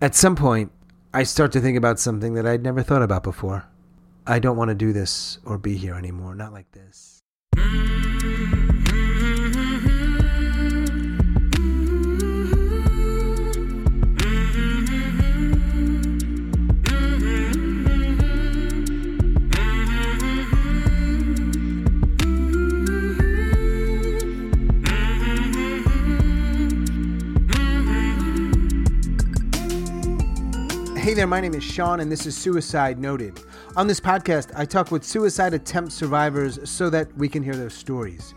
At some point, I start to think about something that I'd never thought about before. I don't want to do this or be here anymore, not like this. Hey there, my name is Sean, and this is Suicide Noted. On this podcast, I talk with suicide attempt survivors so that we can hear their stories.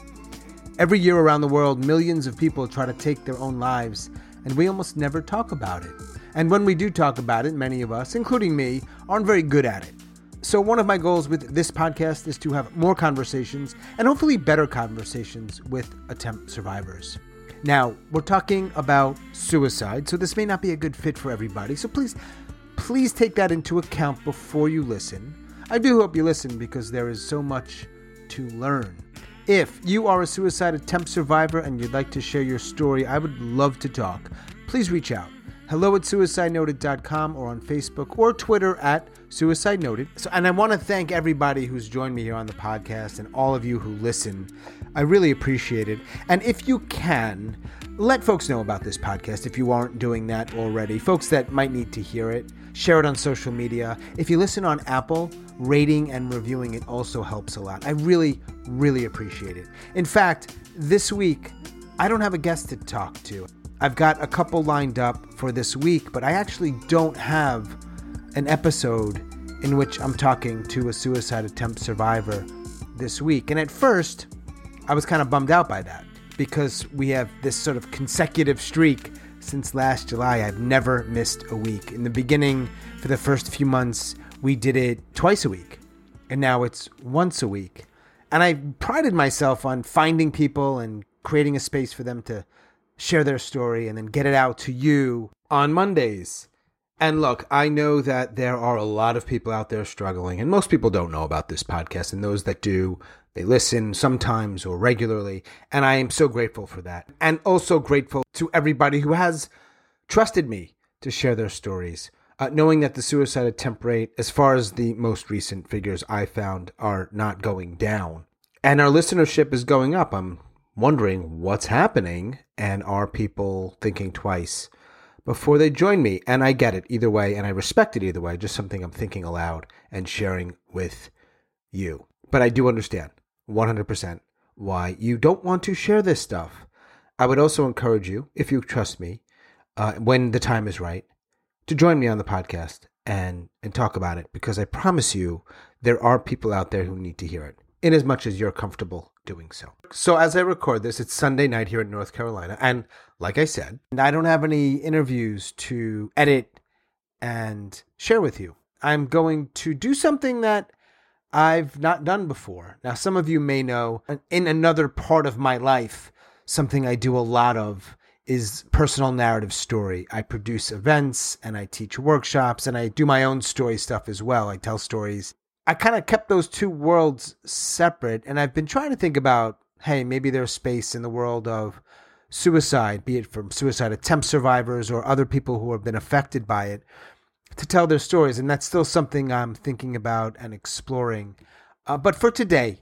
Every year around the world, millions of people try to take their own lives, and we almost never talk about it. And when we do talk about it, many of us, including me, aren't very good at it. So, one of my goals with this podcast is to have more conversations and hopefully better conversations with attempt survivors. Now, we're talking about suicide, so this may not be a good fit for everybody. So please, please take that into account before you listen. I do hope you listen because there is so much to learn. If you are a suicide attempt survivor and you'd like to share your story, I would love to talk. Please reach out. Hello at suicidenoted.com or on Facebook or Twitter at Suicide Noted. So, and I want to thank everybody who's joined me here on the podcast and all of you who listen. I really appreciate it. And if you can, let folks know about this podcast if you aren't doing that already. Folks that might need to hear it, share it on social media. If you listen on Apple, rating and reviewing it also helps a lot. I really, really appreciate it. In fact, this week, I don't have a guest to talk to. I've got a couple lined up for this week, but I actually don't have an episode in which I'm talking to a suicide attempt survivor this week. And at first, I was kind of bummed out by that because we have this sort of consecutive streak since last July. I've never missed a week. In the beginning, for the first few months, we did it twice a week, and now it's once a week. And I prided myself on finding people and creating a space for them to share their story and then get it out to you on Mondays. And look, I know that there are a lot of people out there struggling, and most people don't know about this podcast. And those that do, they listen sometimes or regularly. And I am so grateful for that. And also grateful to everybody who has trusted me to share their stories, uh, knowing that the suicide attempt rate, as far as the most recent figures I found, are not going down. And our listenership is going up. I'm wondering what's happening and are people thinking twice before they join me? And I get it either way, and I respect it either way, just something I'm thinking aloud and sharing with you. But I do understand 100% why you don't want to share this stuff. I would also encourage you, if you trust me, uh, when the time is right, to join me on the podcast and, and talk about it because I promise you there are people out there who need to hear it in as much as you're comfortable doing so. So as I record this, it's Sunday night here in North Carolina, and like I said, I don't have any interviews to edit and share with you. I'm going to do something that I've not done before. Now, some of you may know in another part of my life, something I do a lot of is personal narrative story. I produce events and I teach workshops and I do my own story stuff as well. I tell stories I kind of kept those two worlds separate, and I've been trying to think about hey, maybe there's space in the world of suicide, be it from suicide attempt survivors or other people who have been affected by it, to tell their stories. And that's still something I'm thinking about and exploring. Uh, but for today,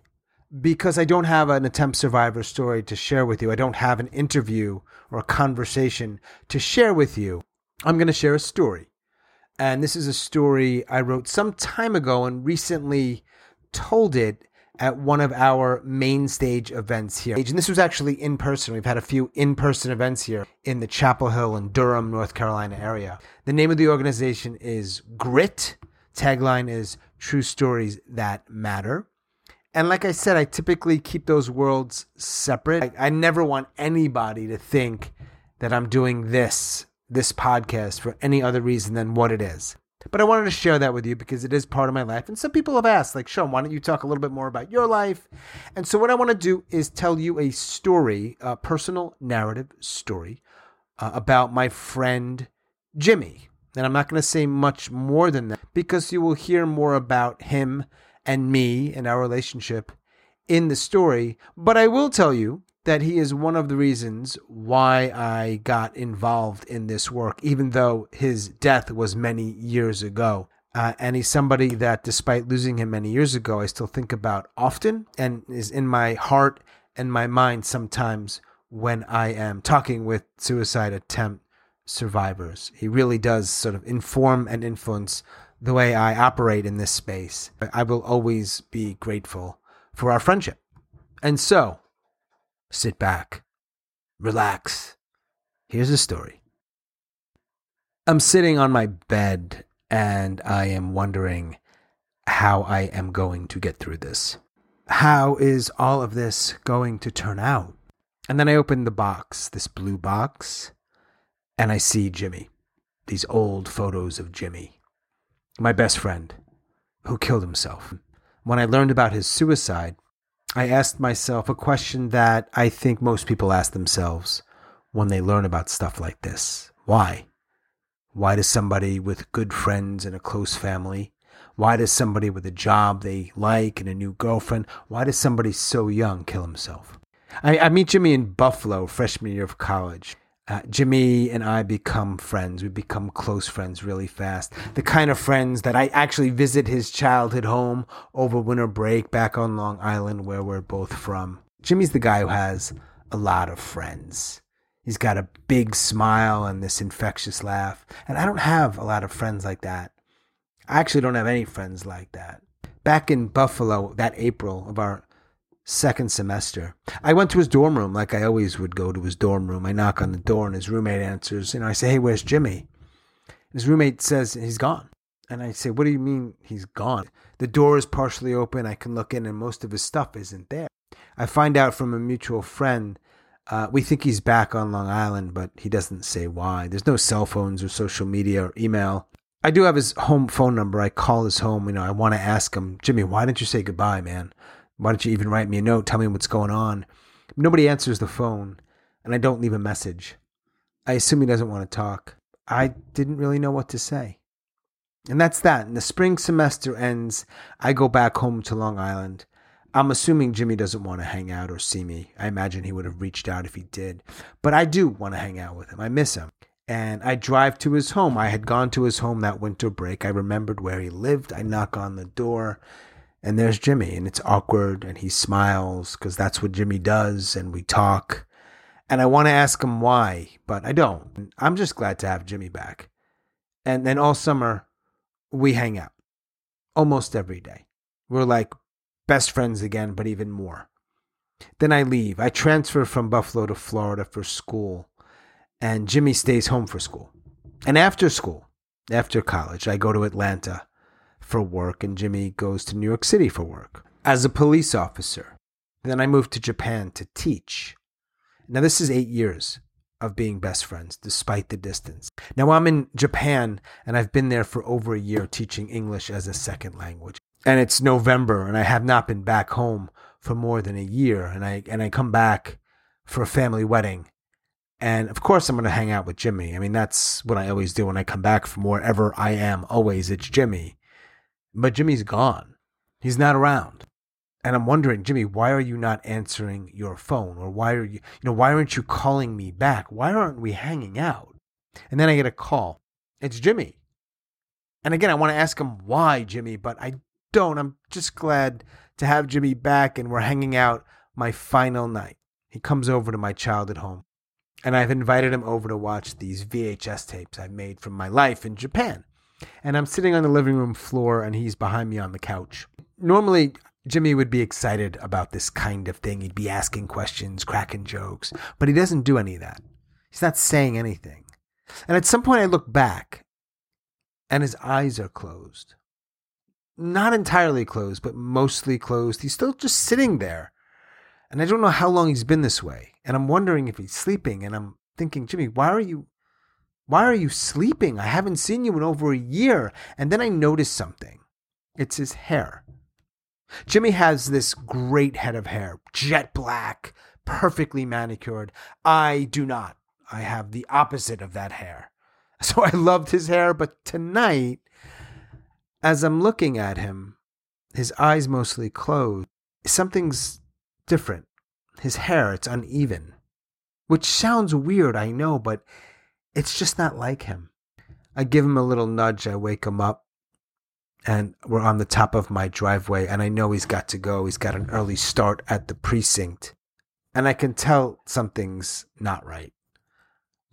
because I don't have an attempt survivor story to share with you, I don't have an interview or a conversation to share with you, I'm going to share a story. And this is a story I wrote some time ago and recently told it at one of our main stage events here. And this was actually in person. We've had a few in person events here in the Chapel Hill and Durham, North Carolina area. The name of the organization is Grit. Tagline is True Stories That Matter. And like I said, I typically keep those worlds separate. I, I never want anybody to think that I'm doing this this podcast for any other reason than what it is. But I wanted to share that with you because it is part of my life. And some people have asked, like, Sean, why don't you talk a little bit more about your life? And so, what I want to do is tell you a story, a personal narrative story uh, about my friend Jimmy. And I'm not going to say much more than that because you will hear more about him and me and our relationship in the story. But I will tell you that he is one of the reasons why I got involved in this work, even though his death was many years ago. Uh, and he's somebody that, despite losing him many years ago, I still think about often and is in my heart and my mind sometimes when I am talking with suicide attempt survivors. He really does sort of inform and influence the way I operate in this space. I will always be grateful for our friendship. And so, sit back, relax. Here's a story. I'm sitting on my bed and I am wondering how I am going to get through this. How is all of this going to turn out? And then I open the box, this blue box, and I see Jimmy. These old photos of Jimmy, my best friend, who killed himself. When I learned about his suicide, I asked myself a question that I think most people ask themselves when they learn about stuff like this. Why? Why does somebody with good friends and a close family, why does somebody with a job they like and a new girlfriend, why does somebody so young kill himself? I, I meet Jimmy in Buffalo freshman year of college. Uh, Jimmy and I become friends. We become close friends really fast. The kind of friends that I actually visit his childhood home over winter break back on Long Island, where we're both from. Jimmy's the guy who has a lot of friends. He's got a big smile and this infectious laugh. And I don't have a lot of friends like that. I actually don't have any friends like that. Back in Buffalo that April of our second semester, I went to his dorm room like I always would go to his dorm room. I knock on the door and his roommate answers. You know, I say, Hey, where's Jimmy? His roommate says, He's gone. And I say, What do you mean he's gone? The door is partially open. I can look in, and most of his stuff isn't there. I find out from a mutual friend uh, we think he's back on Long Island, but he doesn't say why. There's no cell phones or social media or email. I do have his home phone number. I call his home. You know, I want to ask him, Jimmy, why didn't you say goodbye, man? Why don't you even write me a note? Tell me what's going on. Nobody answers the phone, and I don't leave a message. I assume he doesn't want to talk. I didn't really know what to say. And that's that. And the spring semester ends. I go back home to Long Island. I'm assuming Jimmy doesn't want to hang out or see me. I imagine he would have reached out if he did. But I do want to hang out with him. I miss him. And I drive to his home. I had gone to his home that winter break. I remembered where he lived. I knock on the door, and there's Jimmy. And it's awkward, and he smiles because that's what Jimmy does. And we talk. And I want to ask him why, but I don't. I'm just glad to have Jimmy back. And then all summer, we hang out almost every day. We're like best friends again, but even more. Then I leave. I transfer from Buffalo to Florida for school, and Jimmy stays home for school. And after school, after college, I go to Atlanta for work, and Jimmy goes to New York City for work as a police officer. then I moved to Japan to teach. Now, this is eight years of being best friends, despite the distance. Now, I'm in Japan, and I've been there for over a year teaching English as a second language and it's November and I have not been back home for more than a year and I and I come back for a family wedding. And of course I'm going to hang out with Jimmy. I mean that's what I always do when I come back from wherever I am. Always it's Jimmy. But Jimmy's gone. He's not around. And I'm wondering, Jimmy, why are you not answering your phone or why are you you know why aren't you calling me back? Why aren't we hanging out? And then I get a call. It's Jimmy. And again, I want to ask him why, Jimmy, but I don't. I'm just glad to have Jimmy back and we're hanging out my final night. He comes over to my childhood home and I've invited him over to watch these VHS tapes I've made from my life in Japan. And I'm sitting on the living room floor and he's behind me on the couch. Normally, Jimmy would be excited about this kind of thing. He'd be asking questions, cracking jokes, but he doesn't do any of that. He's not saying anything. And at some point, I look back and his eyes are closed not entirely closed, but mostly closed. He's still just sitting there. And I don't know how long he's been this way. And I'm wondering if he's sleeping. And I'm thinking, Jimmy, why are you why are you sleeping? I haven't seen you in over a year. And then I notice something. It's his hair. Jimmy has this great head of hair, jet black, perfectly manicured. I do not. I have the opposite of that hair. So I loved his hair, but tonight as I'm looking at him, his eyes mostly closed, something's different. his hair, it's uneven. Which sounds weird, I know, but it's just not like him. I give him a little nudge, I wake him up, and we're on the top of my driveway, and I know he's got to go. He's got an early start at the precinct, and I can tell something's not right.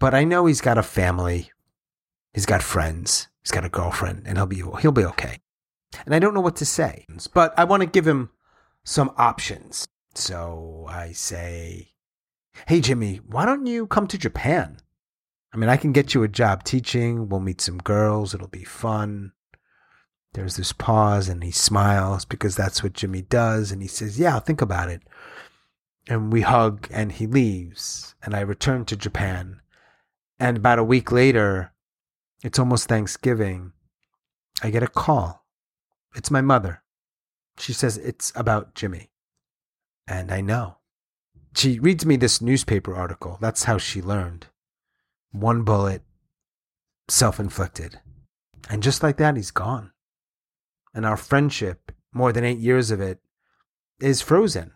But I know he's got a family, he's got friends, he's got a girlfriend, and he'll be he'll be okay. And I don't know what to say, but I want to give him some options. So I say, "Hey Jimmy, why don't you come to Japan? I mean, I can get you a job teaching. We'll meet some girls. It'll be fun." There's this pause and he smiles because that's what Jimmy does. And he says, Yeah, I'll think about it. And we hug and he leaves. And I return to Japan. And about a week later, it's almost Thanksgiving, I get a call. It's my mother. She says it's about Jimmy. And I know. She reads me this newspaper article. That's how she learned. One bullet, self inflicted. And just like that, he's gone and our friendship, more than eight years of it, is frozen.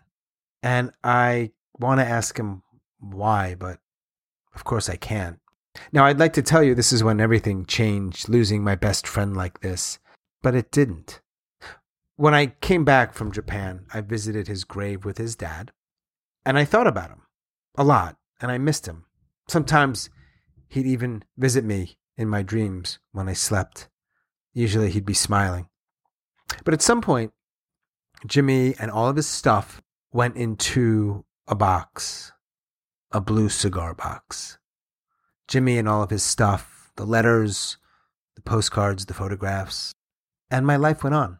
And I want to ask him why, but of course I can't. Now, I'd like to tell you this is when everything changed, losing my best friend like this, but it didn't. When I came back from Japan, I visited his grave with his dad, and I thought about him a lot, and I missed him. Sometimes he'd even visit me in my dreams when I slept. Usually he'd be smiling. But at some point, Jimmy and all of his stuff went into a box, a blue cigar box. Jimmy and all of his stuff, the letters, the postcards, the photographs, and my life went on.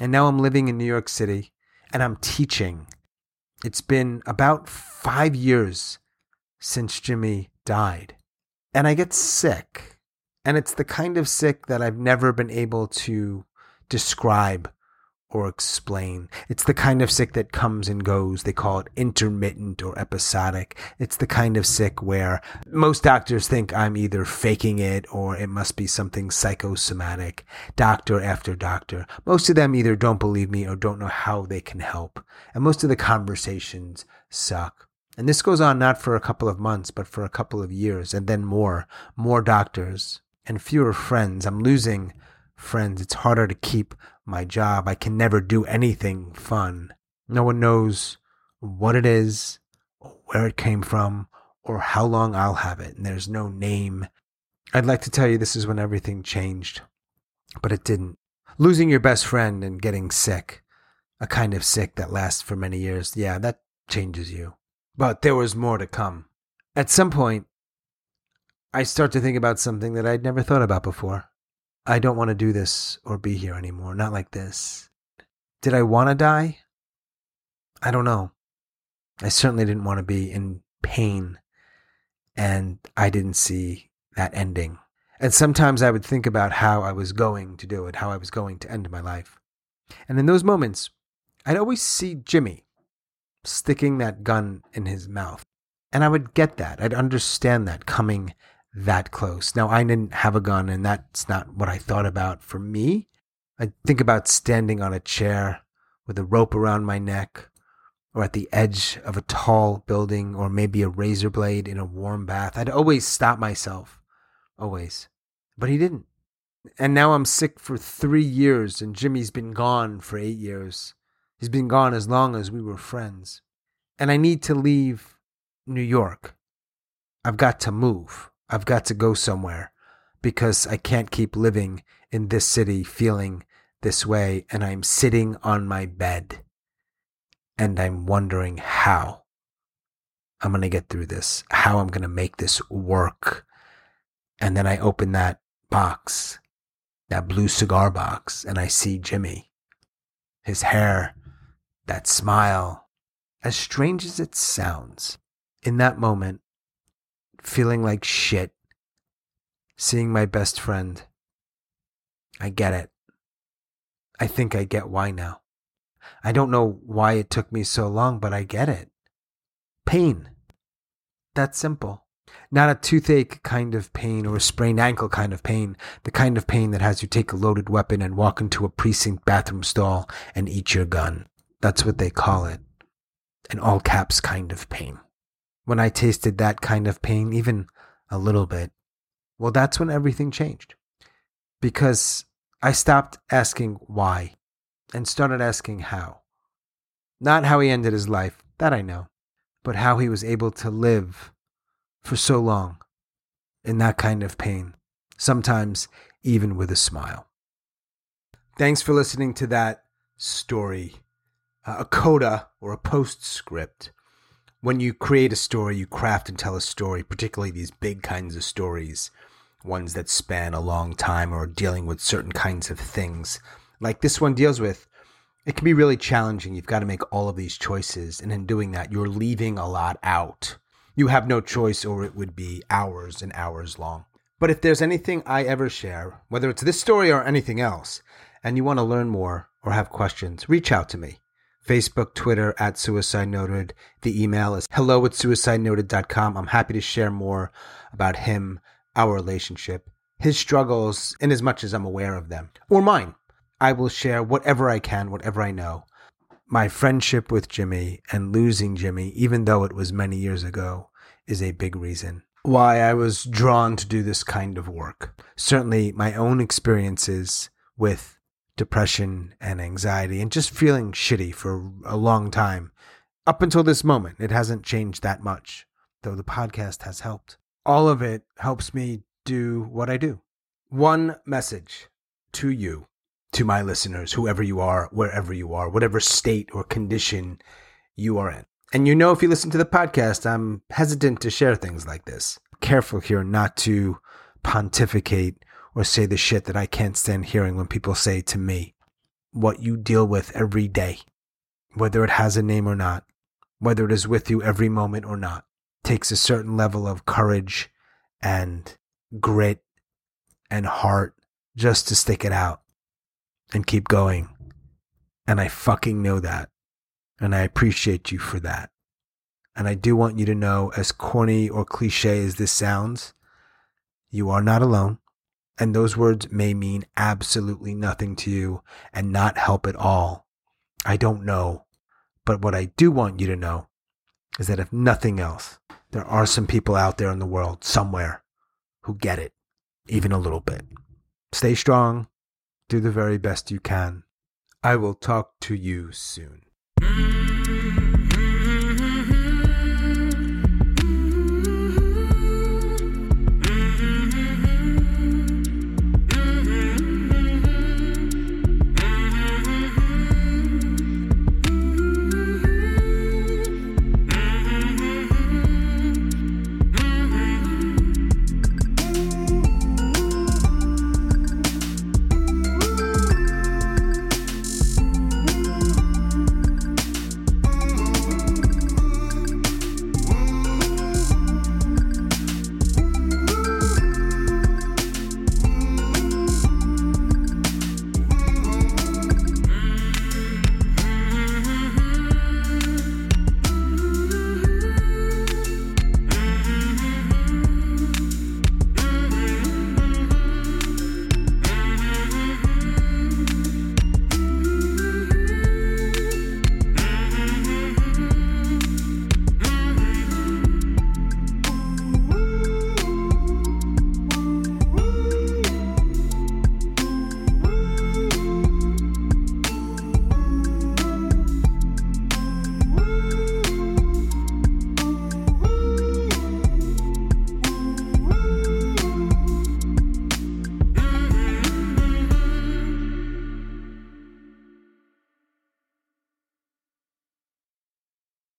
And now I'm living in New York City and I'm teaching. It's been about five years since Jimmy died. And I get sick. And it's the kind of sick that I've never been able to describe or explain. It's the kind of sick that comes and goes. They call it intermittent or episodic. It's the kind of sick where most doctors think I'm either faking it or it must be something psychosomatic. Doctor after doctor. Most of them either don't believe me or don't know how they can help. And most of the conversations suck. And this goes on not for a couple of months, but for a couple of years and then more. More doctors and fewer friends. I'm losing friends. It's harder to keep my job. I can never do anything fun. No one knows what it is, or where it came from, or how long I'll have it. And there's no name. I'd like to tell you this is when everything changed, but it didn't. Losing your best friend and getting sick, a kind of sick that lasts for many years, yeah, that changes you. But there was more to come. At some point, I start to think about something that I'd never thought about before. I don't want to do this or be here anymore. Not like this. Did I want to die? I don't know. I certainly didn't want to be in pain, and I didn't see that ending. And sometimes I would think about how I was going to do it, how I was going to end my life. And in those moments, I'd always see Jimmy sticking that gun in his mouth. And I would get that. I'd understand that coming that close. Now, I didn't have a gun, and that's not what I thought about for me. I think about standing on a chair with a rope around my neck, or at the edge of a tall building, or maybe a razor blade in a warm bath. I'd always stop myself. Always. But he didn't. And now I'm sick for three years, and Jimmy's been gone for eight years. He's been gone as long as we were friends. And I need to leave New York. I've got to move. I've got to go somewhere because I can't keep living in this city feeling this way. And I'm sitting on my bed and I'm wondering how I'm going to get through this, how I'm going to make this work. And then I open that box, that blue cigar box, and I see Jimmy. His hair, that smile, as strange as it sounds, in that moment, feeling like shit, seeing my best friend. I get it. I think I get why now. I don't know why it took me so long, but I get it. Pain. That's simple. Not a toothache kind of pain or a sprained ankle kind of pain, the kind of pain that has you take a loaded weapon and walk into a precinct bathroom stall and eat your gun. That's what they call it. an all caps kind of pain. When I tasted that kind of pain, even a little bit, well, that's when everything changed. Because I stopped asking why and started asking how. Not how he ended his life, that I know, but how he was able to live for so long in that kind of pain, sometimes even with a smile. Thanks for listening to that story, Uh, a coda or a postscript. When you create a story, you craft and tell a story, particularly these big kinds of stories, ones that span a long time or dealing with certain kinds of things, like this one deals with. It can be really challenging. You've got to make all of these choices. And in doing that, you're leaving a lot out. You have no choice, or it would be hours and hours long. But if there's anything I ever share, whether it's this story or anything else, and you want to learn more or have questions, reach out to me. Facebook, Twitter at Suicide Noted. The email is hello at suicidenoted.com. I'm happy to share more about him, our relationship, his struggles, in as much as I'm aware of them, or mine. I will share whatever I can, whatever I know. My friendship with Jimmy and losing Jimmy, even though it was many years ago, is a big reason why I was drawn to do this kind of work. Certainly, my own experiences with depression and anxiety and just feeling shitty for a long time. Up until this moment, it hasn't changed that much, though the podcast has helped. All of it helps me do what I do. One message to you, to my listeners, whoever you are, wherever you are, whatever state or condition you are in. And you know, if you listen to the podcast, I'm hesitant to share things like this. Careful here not to pontificate or say the shit that I can't stand hearing when people say to me. What you deal with every day, whether it has a name or not, whether it is with you every moment or not, takes a certain level of courage and grit and heart just to stick it out and keep going. And I fucking know that. And I appreciate you for that. And I do want you to know, as corny or cliche as this sounds, you are not alone. And those words may mean absolutely nothing to you and not help at all. I don't know. But what I do want you to know is that if nothing else, there are some people out there in the world somewhere who get it, even a little bit. Stay strong. Do the very best you can. I will talk to you soon.